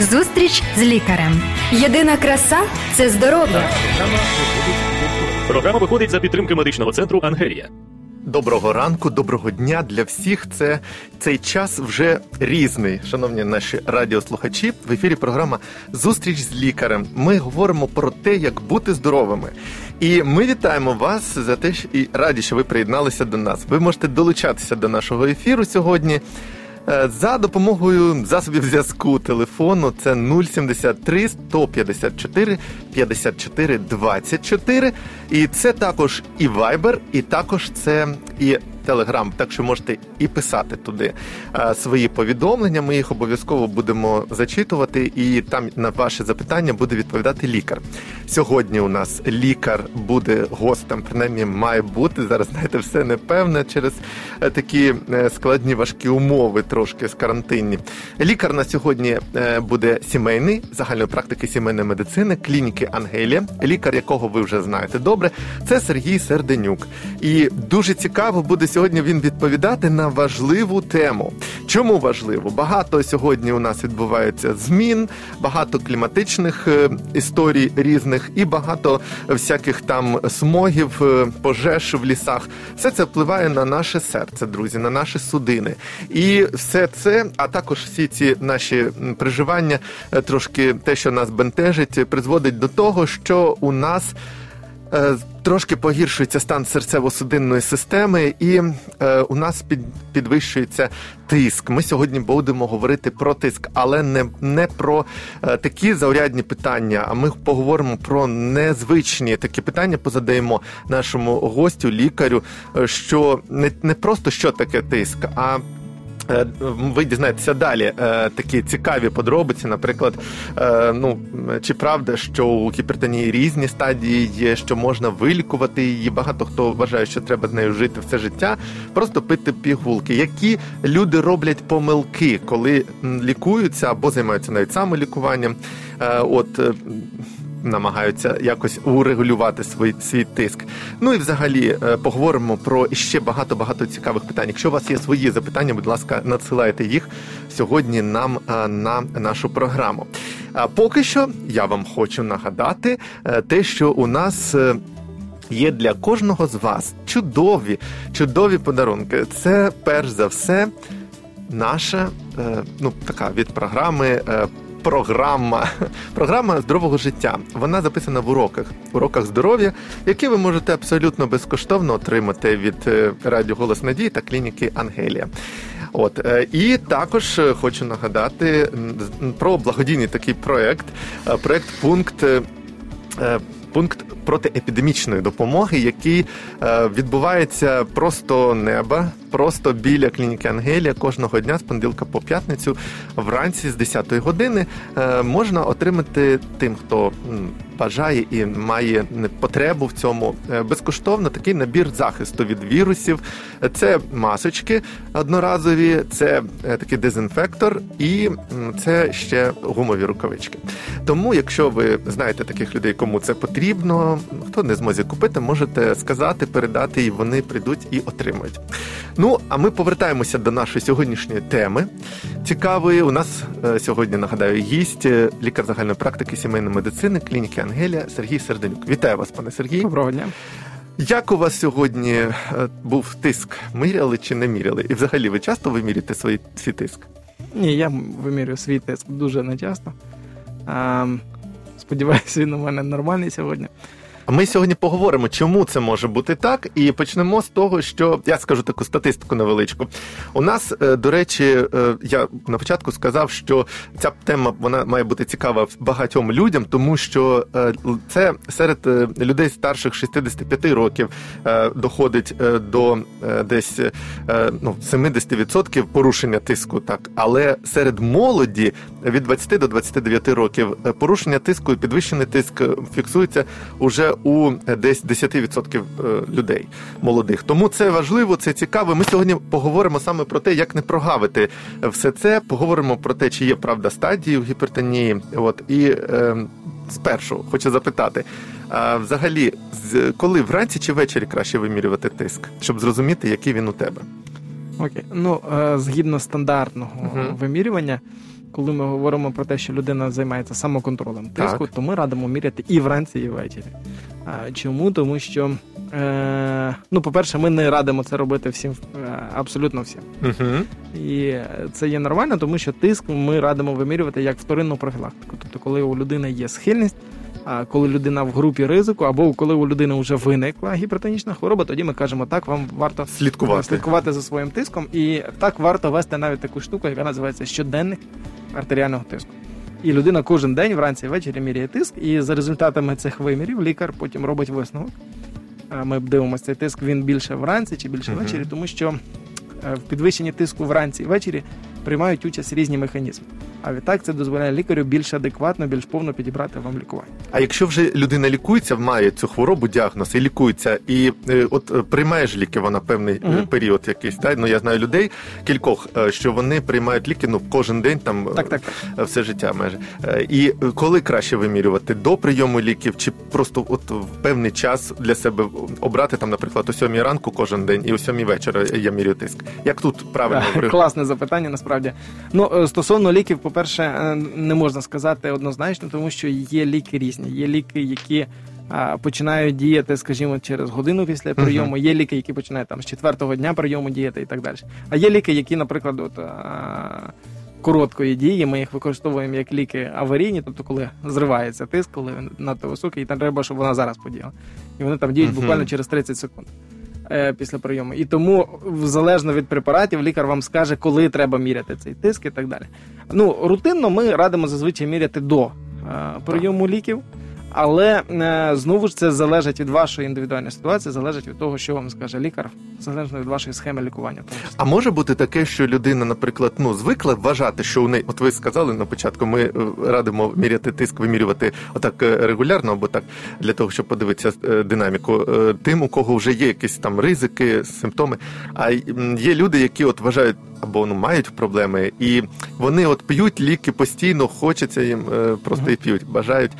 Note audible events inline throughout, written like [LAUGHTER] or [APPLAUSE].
Зустріч з лікарем. Єдина краса це здоров'я. Програма виходить за підтримки медичного центру Ангелія. Доброго ранку, доброго дня для всіх. Це цей час вже різний, шановні наші радіослухачі. В ефірі програма Зустріч з лікарем. Ми говоримо про те, як бути здоровими. І ми вітаємо вас за те, що і раді, що ви приєдналися до нас. Ви можете долучатися до нашого ефіру сьогодні. Е, за допомогою засобів зв'язку телефону це 073 154 54 24. І це також і Viber, і також це і Телеграм, так що можете і писати туди е, свої повідомлення. Ми їх обов'язково будемо зачитувати, і там на ваші запитання буде відповідати лікар. Сьогодні у нас лікар буде гостем, принаймні має бути зараз. Знаєте, все непевне через е, такі е, складні важкі умови, трошки з карантинні. Лікар на сьогодні буде сімейний загальної практики сімейної медицини, клініки Ангелія, лікар, якого ви вже знаєте добре, це Сергій Серденюк. І дуже цікаво буде сьогодні сьогодні він відповідати на важливу тему. Чому важливо? Багато сьогодні у нас відбувається змін, багато кліматичних е, історій різних і багато всяких там смогів, е, пожеж в лісах. Все це впливає на наше серце, друзі, на наші судини. І все це, а також всі ці наші переживання, е, трошки те, що нас бентежить, призводить до того, що у нас. Е, трошки погіршується стан серцево-судинної системи, і е, у нас під, підвищується тиск. Ми сьогодні будемо говорити про тиск, але не не про е, такі заурядні питання. А ми поговоримо про незвичні такі питання. Позадаємо нашому гостю, лікарю, е, що не, не просто що таке тиск, а ви дізнаєтеся далі е, такі цікаві подробиці. Наприклад, е, ну чи правда, що у гіпертонії різні стадії є, що можна вилікувати її. Багато хто вважає, що треба з нею жити все життя, просто пити пігулки. Які люди роблять помилки, коли лікуються або займаються навіть самолікуванням? От намагаються якось урегулювати свій свій тиск. Ну і взагалі е, поговоримо про ще багато багато цікавих питань. Якщо у вас є свої запитання, будь ласка, надсилайте їх сьогодні нам е, на нашу програму. А поки що я вам хочу нагадати е, те, що у нас. Є для кожного з вас чудові, чудові подарунки. Це перш за все наша ну така від програми програма програма здорового життя. Вона записана в уроках, уроках здоров'я, які ви можете абсолютно безкоштовно отримати від е, радіо Голос Надії та клініки Ангелія. От е, і також е, хочу нагадати про благодійний такий проект. Проект пункт пункт протиепідемічної допомоги, який е, відбувається просто неба, просто біля клініки Ангелія кожного дня з понеділка по п'ятницю, вранці з 10 години е, можна отримати тим, хто бажає і має потребу в цьому е, безкоштовно такий набір захисту від вірусів. Це масочки одноразові, це такий дезінфектор, і це ще гумові рукавички. Тому, якщо ви знаєте таких людей, кому це потрібно хто не зможе купити, можете сказати, передати, і вони прийдуть і отримують. Ну, а ми повертаємося до нашої сьогоднішньої теми. Цікавої у нас е, сьогодні нагадаю гість, е, лікар загальної практики сімейної медицини, клініки Ангелія Сергій Серденюк. Вітаю вас, пане Сергій. Доброго дня. Як у вас сьогодні е, був тиск? Міряли чи не міряли? І взагалі ви часто вимірюєте свій, свій тиск? Ні, я вимірюю свій тиск дуже нечасто. Сподіваюся, він у мене нормальний сьогодні. Ми сьогодні поговоримо, чому це може бути так, і почнемо з того, що я скажу таку статистику невеличку. У нас, е, до речі, е, я на початку сказав, що ця тема вона має бути цікава багатьом людям, тому що е, це серед людей старших 65 років доходить до десь ну, 70% порушення тиску, так але серед молоді від 20 до 29 років порушення тиску і підвищений тиск фіксується уже у десь 10% е, людей молодих. Тому це важливо, це цікаво. Ми сьогодні поговоримо саме про те, як не прогавити все це. Поговоримо про те, чи є правда стадії в гіпертонії. От і е, спершу хочу запитати. А взагалі, коли вранці чи ввечері краще вимірювати тиск, щоб зрозуміти, який він у тебе? Окей, ну е, згідно стандартного uh-huh. вимірювання, коли ми говоримо про те, що людина займається самоконтролем тиску, Так. то ми радимо міряти і вранці, і ввечері. А, чому? Тому що, е, ну, по-перше, ми не радимо це робити всім, е, абсолютно всім. Угу. І це є нормально, тому що тиск ми радимо вимірювати як вторинну профілактику. Тобто, коли у людини є схильність, коли людина в групі ризику, або коли у людини вже виникла гіпертонічна хвороба, тоді ми кажемо, так, вам варто Слідкувати. слідкувати за своїм тиском, і так варто вести навіть таку штуку, яка називається щоденник артеріального тиску. І людина кожен день вранці і ввечері міряє тиск, і за результатами цих вимірів лікар потім робить висновок. Ми дивимося цей тиск, він більше вранці чи більше Мгм. ввечері, тому що е, в підвищенні тиску вранці і ввечері приймають участь різні механізми. А відтак це дозволяє лікарю більш адекватно, більш повно підібрати вам лікування. А якщо вже людина лікується, має цю хворобу, діагноз і лікується, і е, от е, приймає ж ліки вона певний Мгм. період якийсь. Да? Ну я знаю людей кількох, що вони приймають ліки ну кожен день, там Так, так, так. все життя майже. І коли краще вимірювати до прийому ліків, чи просто от в певний час для себе обрати там, наприклад, о сьомій ранку кожен день і о сьомій вечора я міряю тиск. Як тут правильно [LAUGHS] Класне запитання, насправді. Ну, стосовно ліків, по-перше, е, не можна сказати однозначно, тому що є ліки різні. Є ліки, які а, починають діяти, скажімо, через годину після прийому. Є ліки, які починають там з четвертого дня прийому діяти і так далі. А є ліки, які, наприклад, от. а, Короткої дії ми їх використовуємо як ліки аварійні, тобто коли зривається тиск, коли він надто високий, і там треба, щоб вона зараз подіяла. І вони там діють Мгм. буквально через 30 секунд е, після прийому. І тому, залежно від препаратів, лікар вам скаже, коли треба міряти цей тиск і так далі. Ну, рутинно ми радимо зазвичай міряти до е, прийому ліків. Але е, знову ж це залежить від вашої індивідуальної ситуації, залежить від того, що вам скаже лікар, залежно від вашої схеми лікування. А може бути таке, що людина, наприклад, ну звикла вважати, що у неї, от ви сказали на початку, ми е, радимо міряти тиск, вимірювати отак е, регулярно, або так для того, щоб подивитися динаміку. Тим, у кого вже є якісь там ризики, симптоми. А є люди, які от вважають або ну мають проблеми, і вони от п'ють ліки постійно, хочеться їм просто і п'ють, бажають.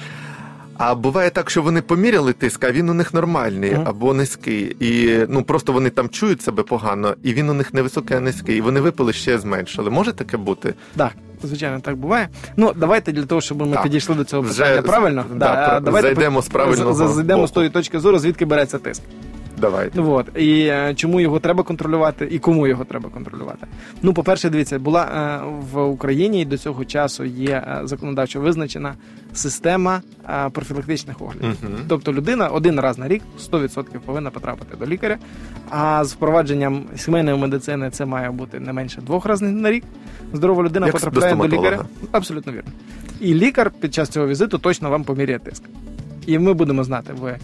А буває так, що вони поміряли тиск, а він у них нормальний mm. або низький. І ну просто вони там чують себе погано, і він у них не високий, а низький. І вони випили ще зменшили. Може таке бути? Так, звичайно, так буває. Ну, давайте для того, щоб ми Так. підійшли до цього Вже правильно. да, про- давайте зайдемо з правильного зайдемо з тої точки зору, звідки береться тиск. Давайте. Ну, от. І е, чому його треба контролювати, і кому його треба контролювати. Ну, по-перше, дивіться, була е, в Україні і до цього часу є е, законодавчо визначена система е, профілактичних оглядів. Угу. Тобто людина один раз на рік 100% повинна потрапити до лікаря. А з впровадженням сімейної медицини це має бути не менше двох разів на рік. Здорова людина Як потрапляє до до, лікаря. Абсолютно вірно. І лікар під час цього візиту точно вам поміряє тиск. І ми будемо знати, ви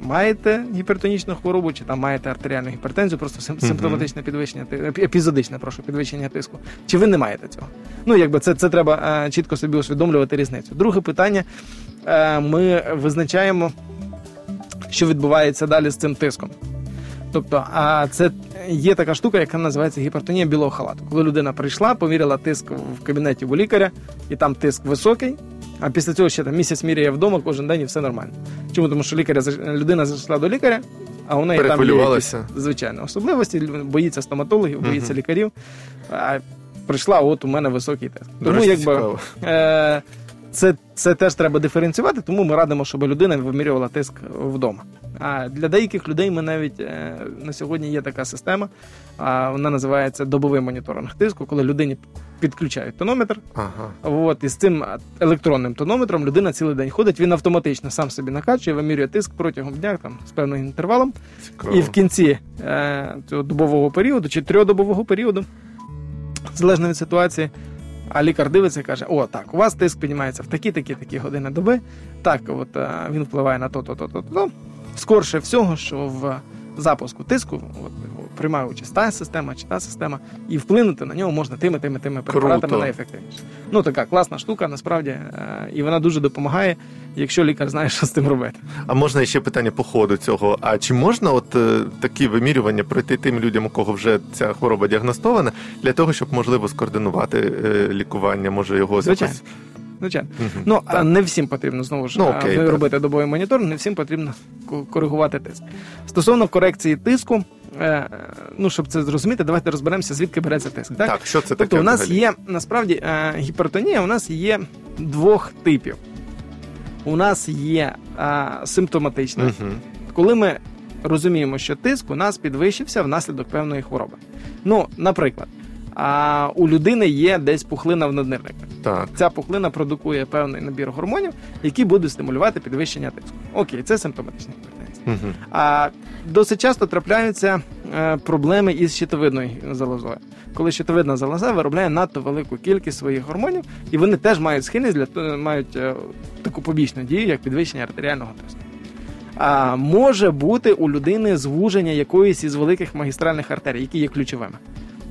маєте гіпертонічну хворобу, чи там маєте артеріальну гіпертензію, просто симптоматичне підвищення, епізодичне, прошу, підвищення тиску. Чи ви не маєте цього? Ну, якби це, це треба чітко собі усвідомлювати різницю. Друге питання: Е, ми визначаємо, що відбувається далі з цим тиском. Тобто, а це є така штука, яка називається гіпертонія білого халату. Коли людина прийшла, поміряла тиск в кабінеті у лікаря, і там тиск високий. А після цього ще там місяць міряє вдома кожен день і все нормально. Чому? Тому що лікаря людина зайшла до лікаря, а у неї там є якісь, звичайно особливості, боїться стоматологів, боїться Мгм. лікарів. А прийшла, от у мене високий тест. Тому речі, якби цікаво. Е, це, це теж треба диференціювати, тому ми радимо, щоб людина вимірювала тиск вдома. А для деяких людей ми навіть е, на сьогодні є така система, а вона називається добовий моніторинг тиску, коли людині підключають тонометр. Ага. От, і з цим електронним тонометром людина цілий день ходить, він автоматично сам собі накачує, вимірює тиск протягом дня там, з певним інтервалом. Цікаво. І в кінці е, цього добового періоду чи трьохдобового періоду, залежно від ситуації, а лікар дивиться і каже: О, так, у вас тиск піднімається в такі, такі, такі години доби. Так, от е, він впливає на то, то, то, то, то. Скорше всього, що в запуску тиску от, приймає участь та система чи та система, і вплинути на нього можна тими, тими, тими препаратами Круто. найефективніше. Ну така класна штука, насправді, е, і вона дуже допомагає, якщо лікар знає, що з тим робити. А можна ще питання по ходу цього. А чи можна от е, такі вимірювання пройти тим людям, у кого вже ця хвороба діагностована, для того, щоб можливо скоординувати е, лікування, може його Звичайно. якось Звичайно. Ну, Так. а не всім потрібно знову ж Ну, а, окей, так. робити добовий моніторинг, не всім потрібно коригувати тиск. Стосовно корекції тиску, е, ну щоб це зрозуміти, давайте розберемося, звідки береться тиск. Так, Так, що це таке? тобто, у нас взагалі? є насправді е, гіпертонія, у нас є двох типів. У нас є е, симптоматична, Мгм. коли ми розуміємо, що тиск у нас підвищився внаслідок певної хвороби. Ну, наприклад, а, у людини є десь пухлина в наднирниках. Так. Ця пухлина продукує певний набір гормонів, які будуть стимулювати підвищення тиску. Окей, це симптоматична гіпертензія. Мгм. А досить часто трапляються е, проблеми із щитовидною залозою. Коли щитовидна залоза виробляє надто велику кількість своїх гормонів, і вони теж мають схильність для мають е, таку побічну дію, як підвищення артеріального тиску. А може бути у людини звуження якоїсь із великих магістральних артерій, які є ключовими.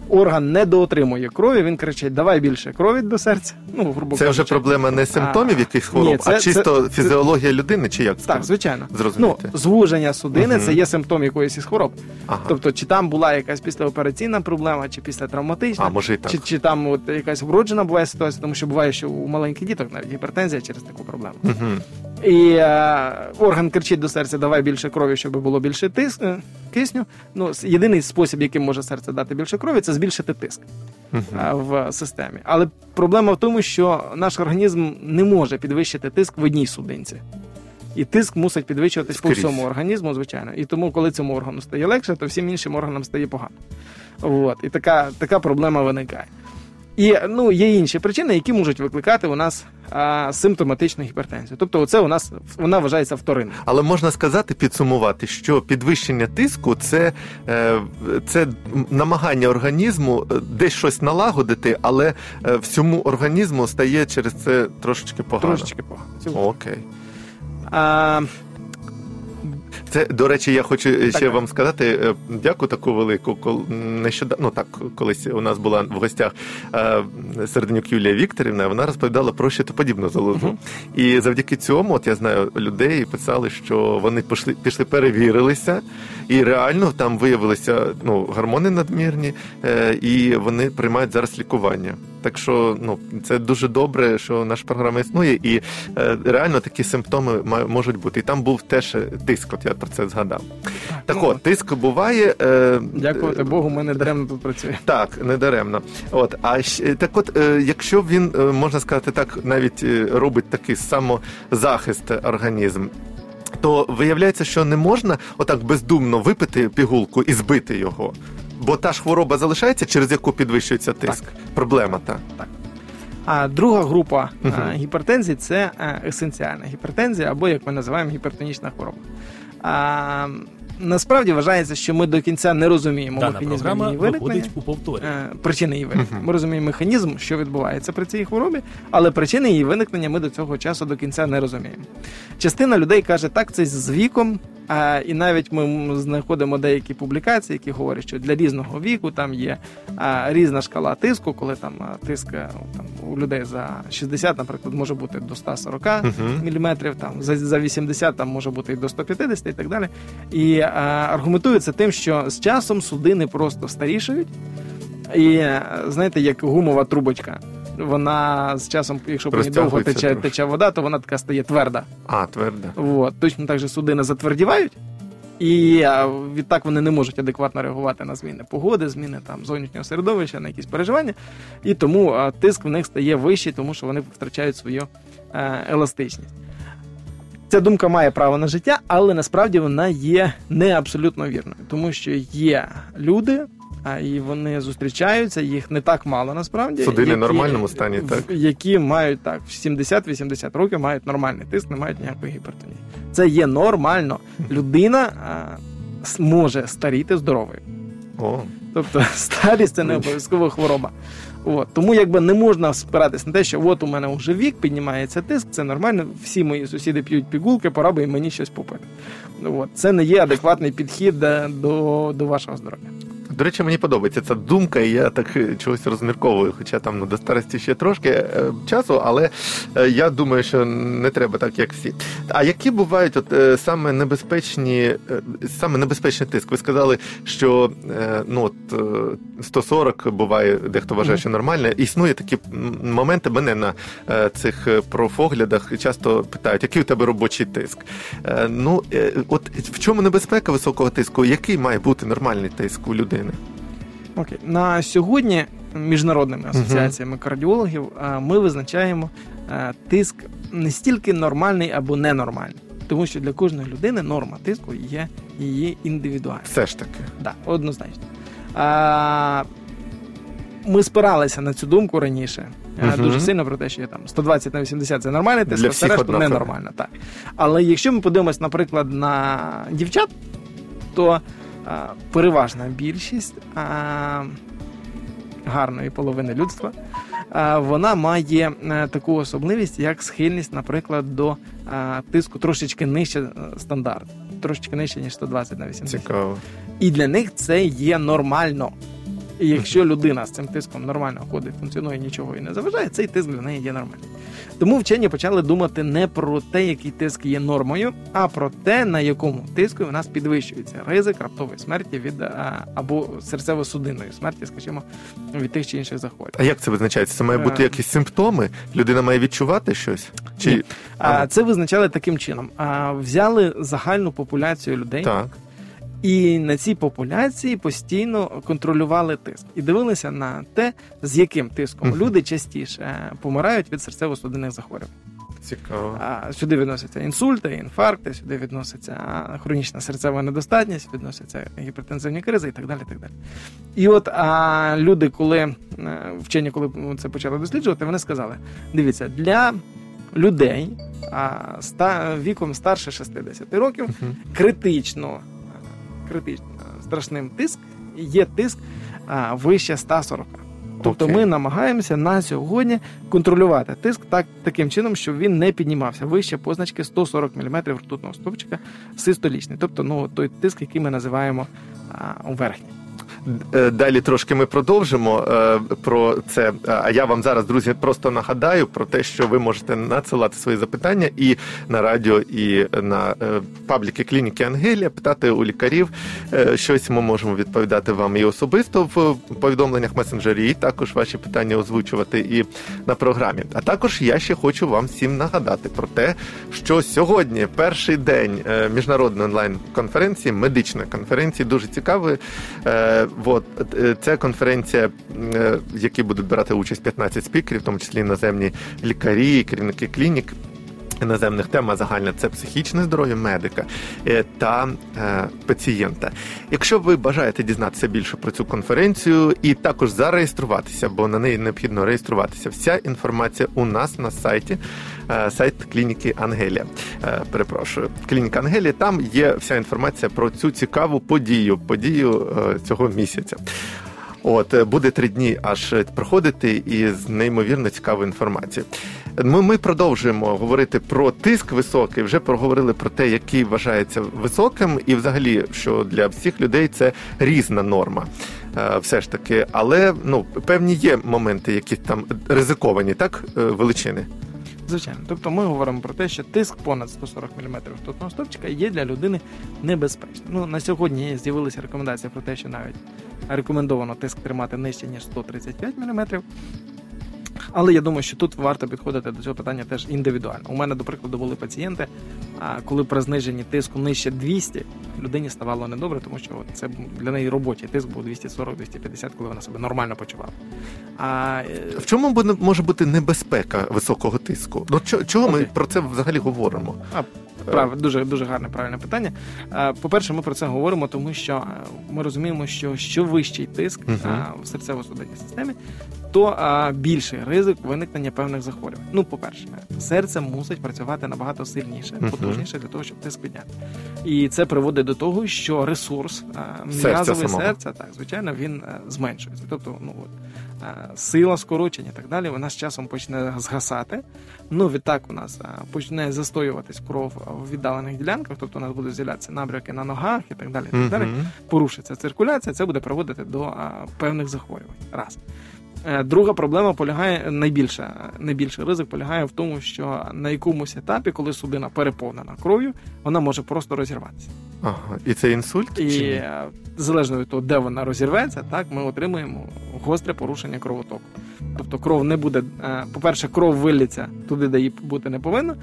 Орган недоотримує крові, він кричить: давай більше крові до серця. Ну, грубо Це вже проблема не симптомів А, якихось хвороб, ні, це- а чисто це- фізіологія людини, чи як? Так, звичайно. Зрозуміти. Ну, звуження судини Мгм. це є симптом якоїсь із хвороб. Ага. Тобто, чи там була якась післяопераційна проблема, чи післятравматична, А, може і так. чи, чи там от якась вроджена буває ситуація, тому що буває, що у маленьких діток навіть гіпертензія через таку проблему. Мгм. І е, орган кричить до серця: давай більше крові, щоб було більше тиск, е, кисню. Ну, єдиний спосіб, яким може серце дати більше крові, це збільшити тиск е, в системі. Але проблема в тому, що наш організм не може підвищити тиск в одній судинці. І тиск мусить підвищуватись по всьому організму, звичайно. І тому, коли цьому органу стає легше, то всім іншим органам стає погано. От. І така, така проблема виникає. І ну, є інші причини, які можуть викликати у нас а, симптоматичну гіпертензію. Тобто, оце у нас вона вважається вторинною. Але можна сказати, підсумувати, що підвищення тиску це, е, це намагання організму е, десь щось налагодити, але е, всьому організму стає через це трошечки погано. Трошечки погано. Окей. А, Це, до речі, я хочу ще Так. вам сказати е, дяку таку велику. Кол- Нещодавно, ну так, колись у нас була в гостях е, Серденюк Юлія Вікторівна, вона розповідала про щитоподібну залозу. Мгм. І завдяки цьому, от я знаю, людей писали, що вони пішли, пішли перевірилися, і реально там виявилися ну, гормони надмірні, е, і вони приймають зараз лікування. Так що ну це дуже добре, що наша програма існує, і е, реально такі симптоми можуть бути. І там був теж тиск, от я про це згадав. Так ну, от, тиск буває. Е, Дякувати Богу, ми не даремно тут працюємо. так, не даремно. От, а так от, е, якщо він, е, можна сказати так, навіть е, робить такий самозахист організм, то виявляється, що не можна отак бездумно випити пігулку і збити його. Бо та ж хвороба залишається, через яку підвищується тиск. Проблема та. А друга група Мгм. а, гіпертензії це есенціальна гіпертензія, або як ми називаємо гіпертонічна хвороба. А, насправді вважається, що ми до кінця не розуміємо Дана механізм її виникнення. у повторі. е, Причини її виникнення. Мгм. Ми розуміємо механізм, що відбувається при цій хворобі, але причини її виникнення ми до цього часу до кінця не розуміємо. Частина людей каже, так, це з віком. А, і навіть ми знаходимо деякі публікації, які говорять, що для різного віку там є а, різна шкала тиску, коли там тиск там, у людей за 60, наприклад, може бути до 140 Мгм. міліметрів, там за, за 80 там може бути і до 150 і так далі. І а, аргументується тим, що з часом судини просто старішають. І знаєте, як гумова трубочка. Вона з часом, якщо по ній довго тече, тече вода, то вона така стає тверда. А, тверда. От. Точно так же судини затвердівають, і відтак вони не можуть адекватно реагувати на зміни погоди, зміни там зовнішнього середовища, на якісь переживання. І тому тиск в них стає вищий, тому що вони втрачають свою е, еластичність. Ця думка має право на життя, але насправді вона є не абсолютно вірною, тому що є люди, а і вони зустрічаються, їх не так мало насправді. Судини в нормальному стані, так? Які мають так, в 70-80 років мають нормальний тиск, не мають ніякої гіпертонії. Це є нормально. Людина а, може старіти здоровою. О, Тобто [LAUGHS] старість це не обов'язково хвороба. От. Тому якби не можна спиратись на те, що от у мене вже вік, піднімається тиск, це нормально, всі мої сусіди п'ють пігулки, пора би і мені щось попити. От. Це не є адекватний підхід е, до, до вашого здоров'я. До речі, мені подобається ця думка, і я так е, чогось розмірковую, хоча там ну, до старості ще трошки е, часу, але е, я думаю, що не треба так, як всі. А які бувають от саме небезпечні, саме небезпечний тиск? Ви сказали, що ну от е, 140 буває, дехто вважає, що нормально. Існує такі моменти. Мене на цих профоглядах часто питають, який у тебе робочий тиск. Ну от в чому небезпека високого тиску? Який має бути нормальний тиск у людини? Окей. На сьогодні міжнародними асоціаціями кардіологів е, ми визначаємо е, тиск не стільки нормальний або ненормальний, тому що для кожної людини норма тиску є її індивідуальна. Все ж таки. Да, однозначно. А, ми спиралися на цю думку раніше. е, Мгм. Дуже сильно про те, що є там 120 на 80 це нормальний тиск, а все решту ненормально. Так. Але якщо ми подивимось, наприклад, на дівчат, то переважна більшість гарної половини людства. Вона має е, таку особливість, як схильність, наприклад, до тиску трошечки нижче е, стандарту, трошечки нижче, ніж 120 на 80. Цікаво. І для них це є нормально. І якщо людина з цим тиском нормально ходить, функціонує нічого і не заважає, цей тиск для неї є нормальним. Тому вчені почали думати не про те, який тиск є нормою, а про те, на якому тиску у нас підвищується ризик раптової смерті від або серцево-судинної смерті, скажімо, від тих чи інших захворювань. А як це визначається? Це має бути Е. якісь симптоми? Людина має відчувати щось? Чи Ні. Це визначали таким чином: взяли загальну популяцію людей, так? І на цій популяції постійно контролювали тиск і дивилися на те, з яким тиском люди частіше е, помирають від серцево-судинних захворювань. Цікаво. А сюди відносяться інсульти, інфаркти, сюди відноситься хронічна серцева недостатність, відносяться гіпертензивні кризи і так далі. Так далі. і от а, люди, коли е, вчені, коли це почали досліджувати, вони сказали: дивіться, для людей а, ста, віком старше 60 років критично, критично страшним тиск є тиск а, вище 140. Тобто okay. ми намагаємося на сьогодні контролювати тиск так, таким чином, щоб він не піднімався вище позначки 140 мм ртутного стовпчика систолічний. Тобто ну, той тиск, який ми називаємо а, верхній. Е, Далі трошки ми продовжимо е, про це. А я вам зараз, друзі, просто нагадаю про те, що ви можете надсилати свої запитання і на радіо, і на е, пабліки клініки Ангелія, питати у лікарів. Е, Щось ми можемо відповідати вам і особисто в повідомленнях месенджері, і також ваші питання озвучувати і на програмі. А також я ще хочу вам всім нагадати про те, що сьогодні перший день е, міжнародної онлайн-конференції, медичної конференції, дуже цікавий. От е, це конференція, е, в якій будуть брати участь 15 спікерів, в тому числі іноземні лікарі, керівники клінік. Іноземних тема загальна це психічне здоров'я медика е, та е, пацієнта. Якщо ви бажаєте дізнатися більше про цю конференцію і також зареєструватися, бо на неї необхідно реєструватися, вся інформація у нас на сайті, е, сайт клініки Ангелія. Е, перепрошую, клініка Ангелія. Там є вся інформація про цю цікаву подію, подію цього місяця. От буде три дні аж проходити із неймовірно цікавою інформацією. Ми, ми продовжуємо говорити про тиск високий. Вже проговорили про те, який вважається високим, і взагалі, що для всіх людей це різна норма. Е, Все ж таки, але ну певні є моменти, які там ризиковані, так е, величини. Звичайно, тобто ми говоримо про те, що тиск понад 140 мм ртутного стовпчика є для людини небезпечним. Ну на сьогодні з'явилися рекомендації про те, що навіть рекомендовано тиск тримати нижче ніж 135 мм. Але я думаю, що тут варто підходити до цього питання теж індивідуально. У мене, до прикладу, були пацієнти, а коли при зниженні тиску нижче 200, людині ставало недобре, тому що це для неї робочий тиск був 240-250, коли вона себе нормально почувала. А е, В чому може бути небезпека високого тиску? Ну чо- чого ми Окей. про це взагалі говоримо? А, прав, дуже, дуже гарне правильне питання. Е, По-перше, ми про це говоримо, тому що е, ми розуміємо, що що вищий тиск е, в серцево-судинній системі, то е, більший ризик виникнення певних захворювань. Ну, по-перше, серце мусить працювати набагато сильніше, Мгм. потужніше для того, щоб тиск підняти. І це приводить до того, що ресурс е, Серця м'язовий серця, так, звичайно, він е, зменшується. Тобто, ну от е, сила скорочення і так далі, вона з часом почне згасати. Ну, відтак у нас е, почне застоюватись кров в віддалених ділянках, тобто у нас будуть з'являтися набряки на ногах і так далі. І так далі. Мгм. Порушиться циркуляція, це буде приводити до а, певних захворювань. Раз. Е, Друга проблема полягає найбільша, найбільший ризик полягає в тому, що на якомусь етапі, коли судина переповнена кров'ю, вона може просто розірватися. Ага. І це інсульт? І чи ні? е, залежно від того, де вона розірветься, так ми отримуємо гостре порушення кровотоку. Тобто кров не буде, е, по-перше, кров виліться туди, де її бути не повинна,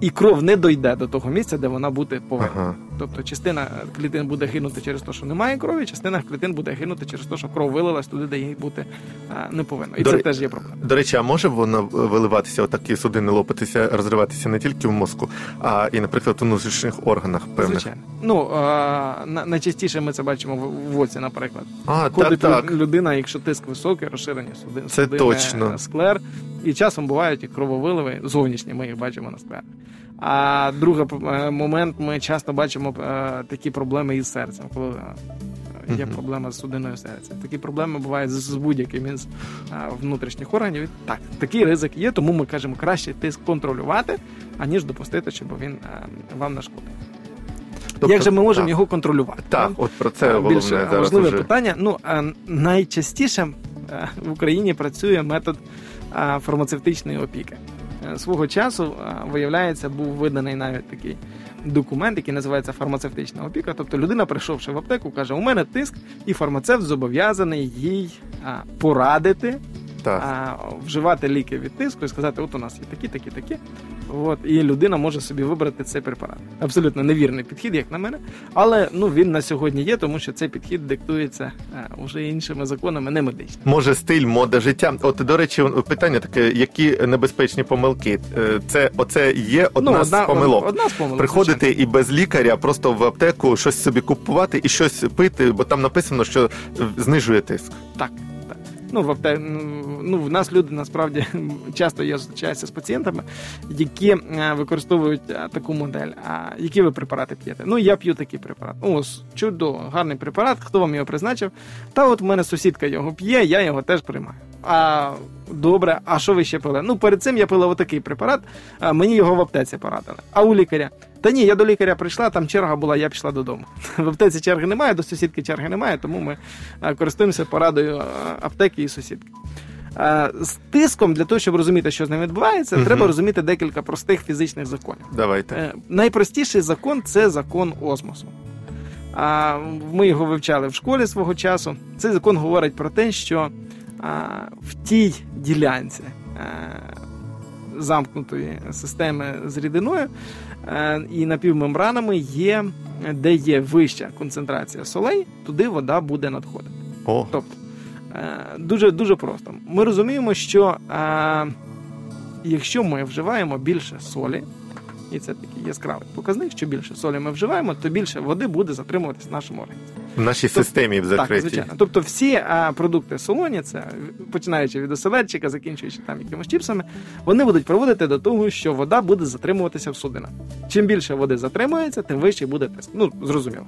і кров не дойде до того місця, де вона бути повинна. Ага. Тобто частина клітин буде гинути через те, що немає крові, частина клітин буде гинути через те, що кров вилилась туди, де їй бути е, не повинно. І До це ре- теж є проблема. До речі, а може воно виливатися, отакі судини лопатися, розриватися не тільки в мозку, а і, наприклад, у внутрішніх органах певних. Звичайно. Ну е, на- найчастіше ми це бачимо в, оці, наприклад. А, так, Ходить так. лю- людина, якщо тиск високий, розширені суди, Це судини, точно. склер. І часом бувають і крововиливи зовнішні, ми їх бачимо на склер. А другий е, момент ми часто бачимо е, такі проблеми із серцем, коли е, є проблема з судиною серця. Такі проблеми бувають з, будь-яким із внутрішніх органів. Так, такий ризик є, тому ми кажемо, краще тиск контролювати, аніж допустити, щоб він вам нашкодив. Тобто- Як же ми можемо так. його контролювати? Так, от про це головне зараз важливе уже. питання. Ну найчастіше е, в Україні працює метод е, фармацевтичної опіки. Е, Свого часу виявляється, був виданий навіть такий документ, який називається фармацевтична опіка. Тобто людина, прийшовши в аптеку, каже: у мене тиск, і фармацевт зобов'язаний їй порадити Так. а, вживати ліки від тиску і сказати, от у нас є такі, такі, такі. От, і людина може собі вибрати цей препарат. Абсолютно невірний підхід, як на мене. Але ну він на сьогодні є, тому що цей підхід диктується а, уже іншими законами, не медичними. Може, стиль, мода життя. От, до речі, питання таке: які небезпечні помилки? Е, Це оце є одна, з помилок. Ну, Одна з помилок. Приходити звичайно. і без лікаря просто в аптеку щось собі купувати і щось пити, бо там написано, що е, знижує тиск. Так. Ну, в апте... ну, в нас люди насправді [LAUGHS] часто я зустрічаюся з пацієнтами, які е, використовують е, таку модель. А які ви препарати п'єте? Ну, я п'ю такий препарат. Ну, ось чудо, гарний препарат. Хто вам його призначив? Та от в мене сусідка його п'є, я його теж приймаю. А добре, а що ви ще пили? Ну, перед цим я пила отакий препарат, а мені його в аптеці порадили. А у лікаря? Та ні, я до лікаря прийшла, там черга була, я пішла додому. [LAUGHS] В аптеці черги немає, до сусідки черги немає, тому ми користуємося порадою аптеки і сусідки. З тиском для того, щоб розуміти, що з ним відбувається, Мгм. треба розуміти декілька простих фізичних законів. Давайте. Е, Найпростіший закон це закон осмосу. Ми його вивчали в школі свого часу. Цей закон говорить про те, що в тій ділянці е, замкнутої системи з рідиною е, і напівмембранами є, де є вища концентрація солей, туди вода буде надходити. О, Тобто, е, дуже, дуже просто. Ми розуміємо, що якщо ми вживаємо більше солі, і це такий яскравий показник, що більше солі ми вживаємо, то більше води буде затримуватись в нашому організмі. В нашій системі в Так, звичайно. Тобто всі а, продукти солоні, це починаючи від оселедчика, закінчуючи там якимось чіпсами, вони будуть приводити до того, що вода буде затримуватися в судинах. Чим більше води затримується, тим вищий буде тиск. Ну, зрозуміло.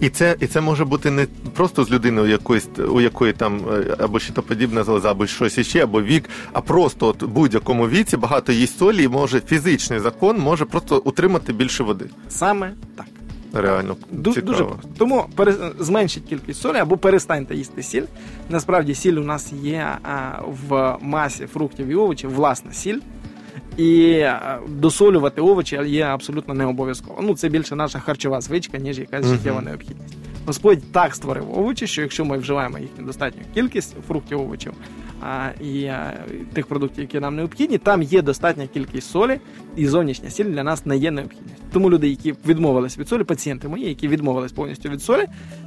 І це, і це може бути не просто з людиною, якоїсь у якої там е, або щитоподібна залоза, або щось іще, або вік, а просто от в будь-якому віці багато їсть солі, і може фізичний закон може просто утримати більше води. Саме так. Реально цікаво. Дуже. Тому пере... зменшіть кількість солі або перестаньте їсти сіль. Насправді сіль у нас є а, в масі фруктів і овочів, власна сіль. І досолювати овочі є абсолютно не обов'язково. Ну, це більше наша харчова звичка, ніж якась життєва необхідність. Господь так створив овочі, що якщо ми вживаємо їхню достатню кількість фруктів, овочів і тих продуктів, які нам необхідні, там є достатня кількість солі, і зовнішня сіль для нас не є необхідністю. Тому люди, які відмовились від солі, пацієнти мої, які відмовились повністю від солі,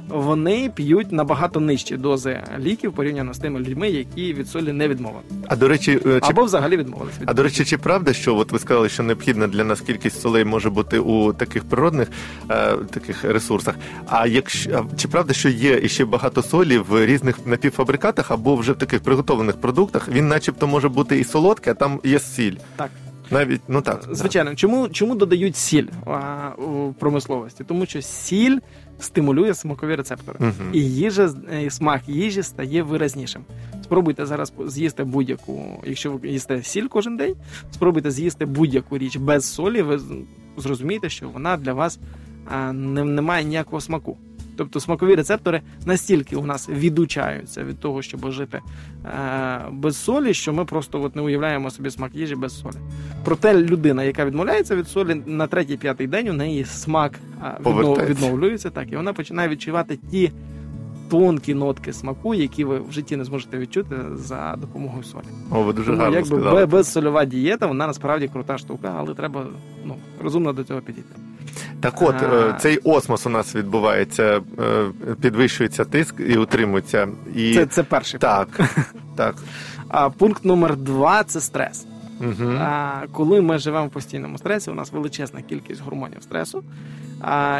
вони п'ють набагато нижчі дози ліків порівняно з тими людьми, які від солі не відмовили. А до речі, е, чи Або взагалі відмовились від А до речі, чи правда, що от ви сказали, що необхідна для нас кількість солей може бути у таких природних е, таких ресурсах? А якщо чи правда, що є іще багато солі в різних напівфабрикатах або вже в таких приготовлених продуктах? Він, начебто, може бути і солодкий, а там є сіль. Так, Навіть ну так. Звичайно, чому, чому додають сіль а, у промисловості? Тому що сіль стимулює смакові рецептори, Мгм. і їжа і смак їжі стає виразнішим. Спробуйте зараз з'їсти будь-яку, якщо ви їсте сіль кожен день, спробуйте з'їсти будь-яку річ без солі. Ви зрозумієте, що вона для вас а, не, не має ніякого смаку. Тобто смакові рецептори настільки у нас відучаються від того, щоб жити е, без солі, що ми просто от не уявляємо собі смак їжі без солі. Проте людина, яка відмовляється від солі, на третій-п'ятий день у неї смак віднов, відновлюється, так, і вона починає відчувати ті тонкі нотки смаку, які ви в житті не зможете відчути за допомогою солі. О, ви дуже Тому гарно якби сказали. безсольова дієта, вона насправді крута штука, але треба ну, розумно до цього підійти. Так от, е, цей осмос у нас відбувається, е, підвищується тиск і утримується. І Це, це перший так, [LAUGHS] так. А пункт номер два це стрес. Угу. А, коли ми живемо в постійному стресі, у нас величезна кількість гормонів стресу,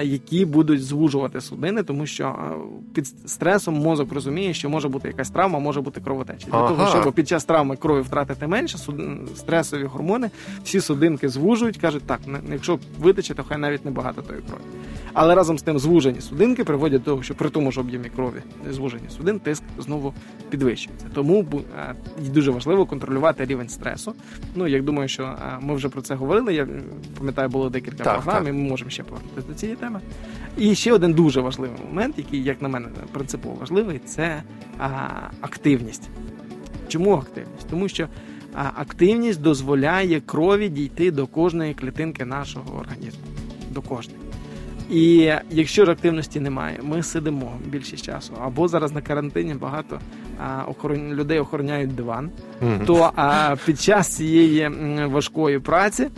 які будуть звужувати судини, тому що під стресом мозок розуміє, що може бути якась травма, може бути кровотеча. Для Ага. того, щоб під час травми крові втратити менше, стресові гормони, всі судинки звужують, кажуть, так, якщо витече, то хай навіть небагато тої крові. Але разом з тим звужені судинки приводять до того, що при тому ж об'ємі крові звужені судин, тиск знову підвищується. Тому е, дуже важливо контролювати рівень стресу. Ну, як думаю, що е, ми вже про це говорили. Я пам'ятаю, було декілька Так, програм, так. і ми можемо ще повернутися до цієї теми. І ще один дуже важливий момент, який, як на мене, принципово важливий, це а, активність. Чому активність? Тому що а, активність дозволяє крові дійти до кожної клітинки нашого організму. До кожної. І якщо ж активності немає, ми сидимо більшість часу. Або зараз на карантині багато а, охорон... людей охороняють диван, то а, під час цієї важкої праці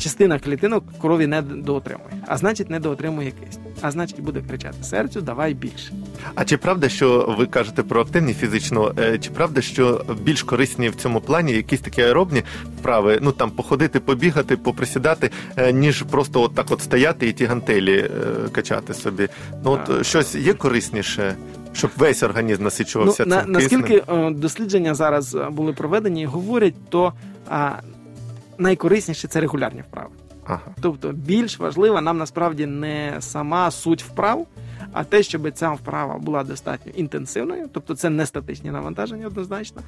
частина клітинок крові не доотримує, а значить не доотримує кисню. А значить буде кричати серцю, давай більше. А чи правда, що ви кажете про активні фізично? е, Чи правда, що більш корисні в цьому плані якісь такі аеробні вправи, ну там походити, побігати, поприсідати, е, ніж просто от так от стояти і ті гантелі е, качати собі? Ну от А. щось є корисніше, щоб весь організм насичувався ну, цим киснем? наскільки е, дослідження зараз були проведені і говорять, то а, найкорисніше це регулярні вправи. Ага. Тобто більш важлива нам насправді не сама суть вправ, а те, щоб ця вправа була достатньо інтенсивною, тобто це не статичні навантаження однозначно.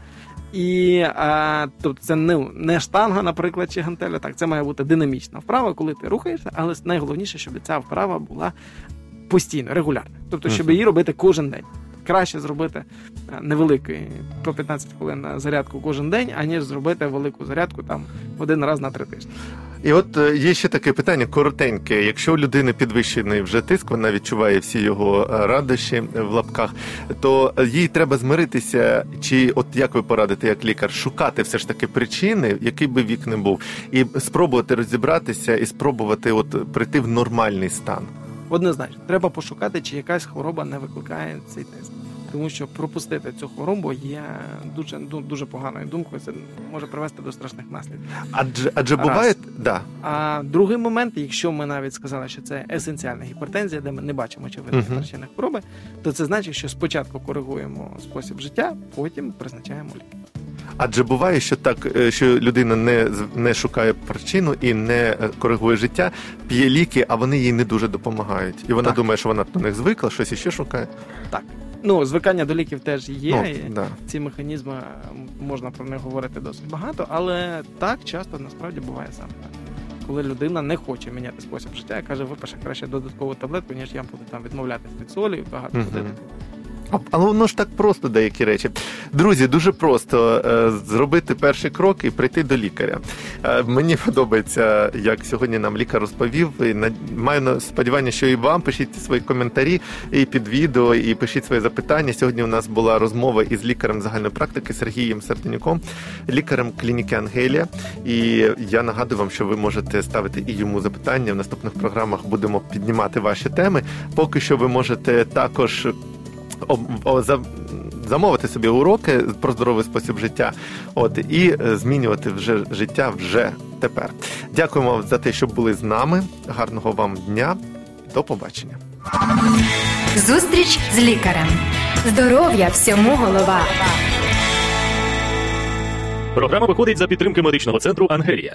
І а, тобто це не, не штанга, наприклад, чи гантеля. Так, це має бути динамічна вправа, коли ти рухаєшся, але найголовніше, щоб ця вправа була постійно, регулярно. Тобто, щоб її робити кожен день. Краще зробити е, невеликий по 15 хвилин зарядку кожен день, аніж зробити велику зарядку там один раз на три тижні. І от е, є ще таке питання коротеньке. Якщо у людини підвищений вже тиск, вона відчуває всі його е, радощі в лапках, то їй треба змиритися, чи от як ви порадите, як лікар, шукати все ж таки причини, який би вік не був, і спробувати розібратися і спробувати от прийти в нормальний стан. Однозначно, треба пошукати, чи якась хвороба не викликає цей тиск. Тому що пропустити цю хворобу є дуже ну, дуже поганою думкою. Це може привести до страшних наслідків. Адже адже Раз. буває, да. А другий момент, якщо ми навіть сказали, що це есенціальна гіпертензія, де ми не бачимо очевидних Мгм. причини хвороби, то це значить, що спочатку коригуємо спосіб життя, потім призначаємо ліки. Адже буває, що так, е, що людина не не шукає причину і не е, коригує життя, п'є ліки, а вони їй не дуже допомагають. І вона Так. думає, що вона до них звикла, щось іще шукає. Так. Ну, звикання до ліків теж є. Ну, да. Ці механізми можна про них говорити досить багато, але так часто насправді буває саме так. Коли людина не хоче міняти спосіб життя і каже, випише краще додаткову таблетку, ніж я буду там відмовлятись від солі багато Мгм. ходити. Але воно ж так просто деякі речі. Друзі, дуже просто е, зробити перший крок і прийти до лікаря. Е, мені подобається, як сьогодні нам лікар розповів. І маю сподівання, що і вам пишіть свої коментарі і під відео, і пишіть свої запитання. Сьогодні у нас була розмова із лікарем загальної практики Сергієм Сартенюком, лікарем клініки Ангелія. І я нагадую вам, що ви можете ставити і йому запитання. В наступних програмах будемо піднімати ваші теми. Поки що ви можете також замовити собі уроки про здоровий спосіб життя, от і е, змінювати вже життя вже тепер. Дякуємо вам за те, що були з нами. Гарного вам дня. До побачення. Зустріч з лікарем. Здоров'я всьому голова. Програма виходить за підтримки медичного центру Ангелія.